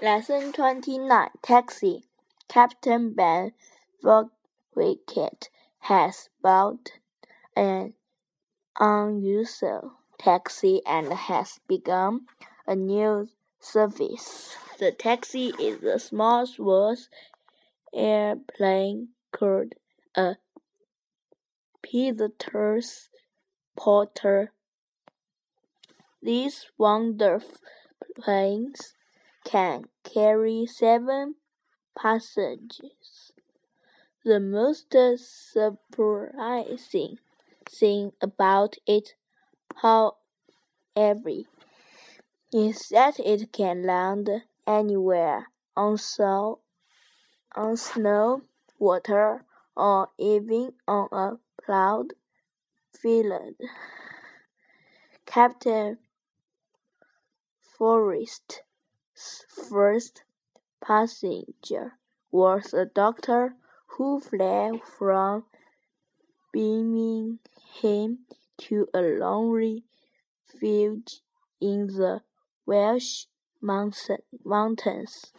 Lesson 29 Taxi Captain Ben Wicket has bought an unusual taxi and has begun a new service. The taxi is a small Swiss airplane called a Pilatus Porter. These wonderful planes can carry seven passengers. The most surprising thing about it, however, is that it can land anywhere on, so, on snow, water, or even on a plowed field. Captain Fawcett's first passenger was a doctor who fled from Birmingham to a lonely field in the Welsh mountains.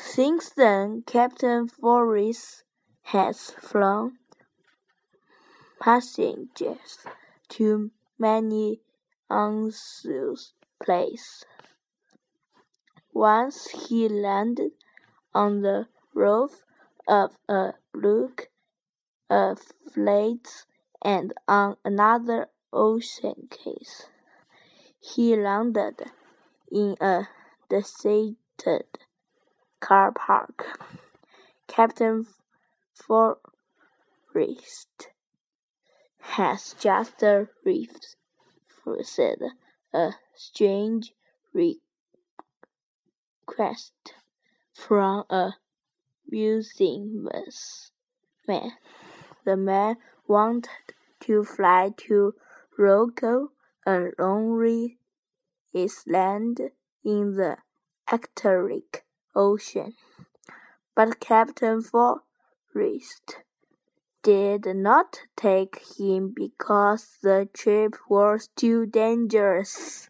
Since then, Captain Fawcett has flown passengers to many unusual places. Once he landed on the roof of a block of flats and on another ocean case. He landed in a deserted car park. Captain Fawcett has just received a strange request from a businessman. The man wanted to fly to Rockall, a lonely island in the Arctic Ocean. But Captain Fawcett did not take him because the trip was too dangerous.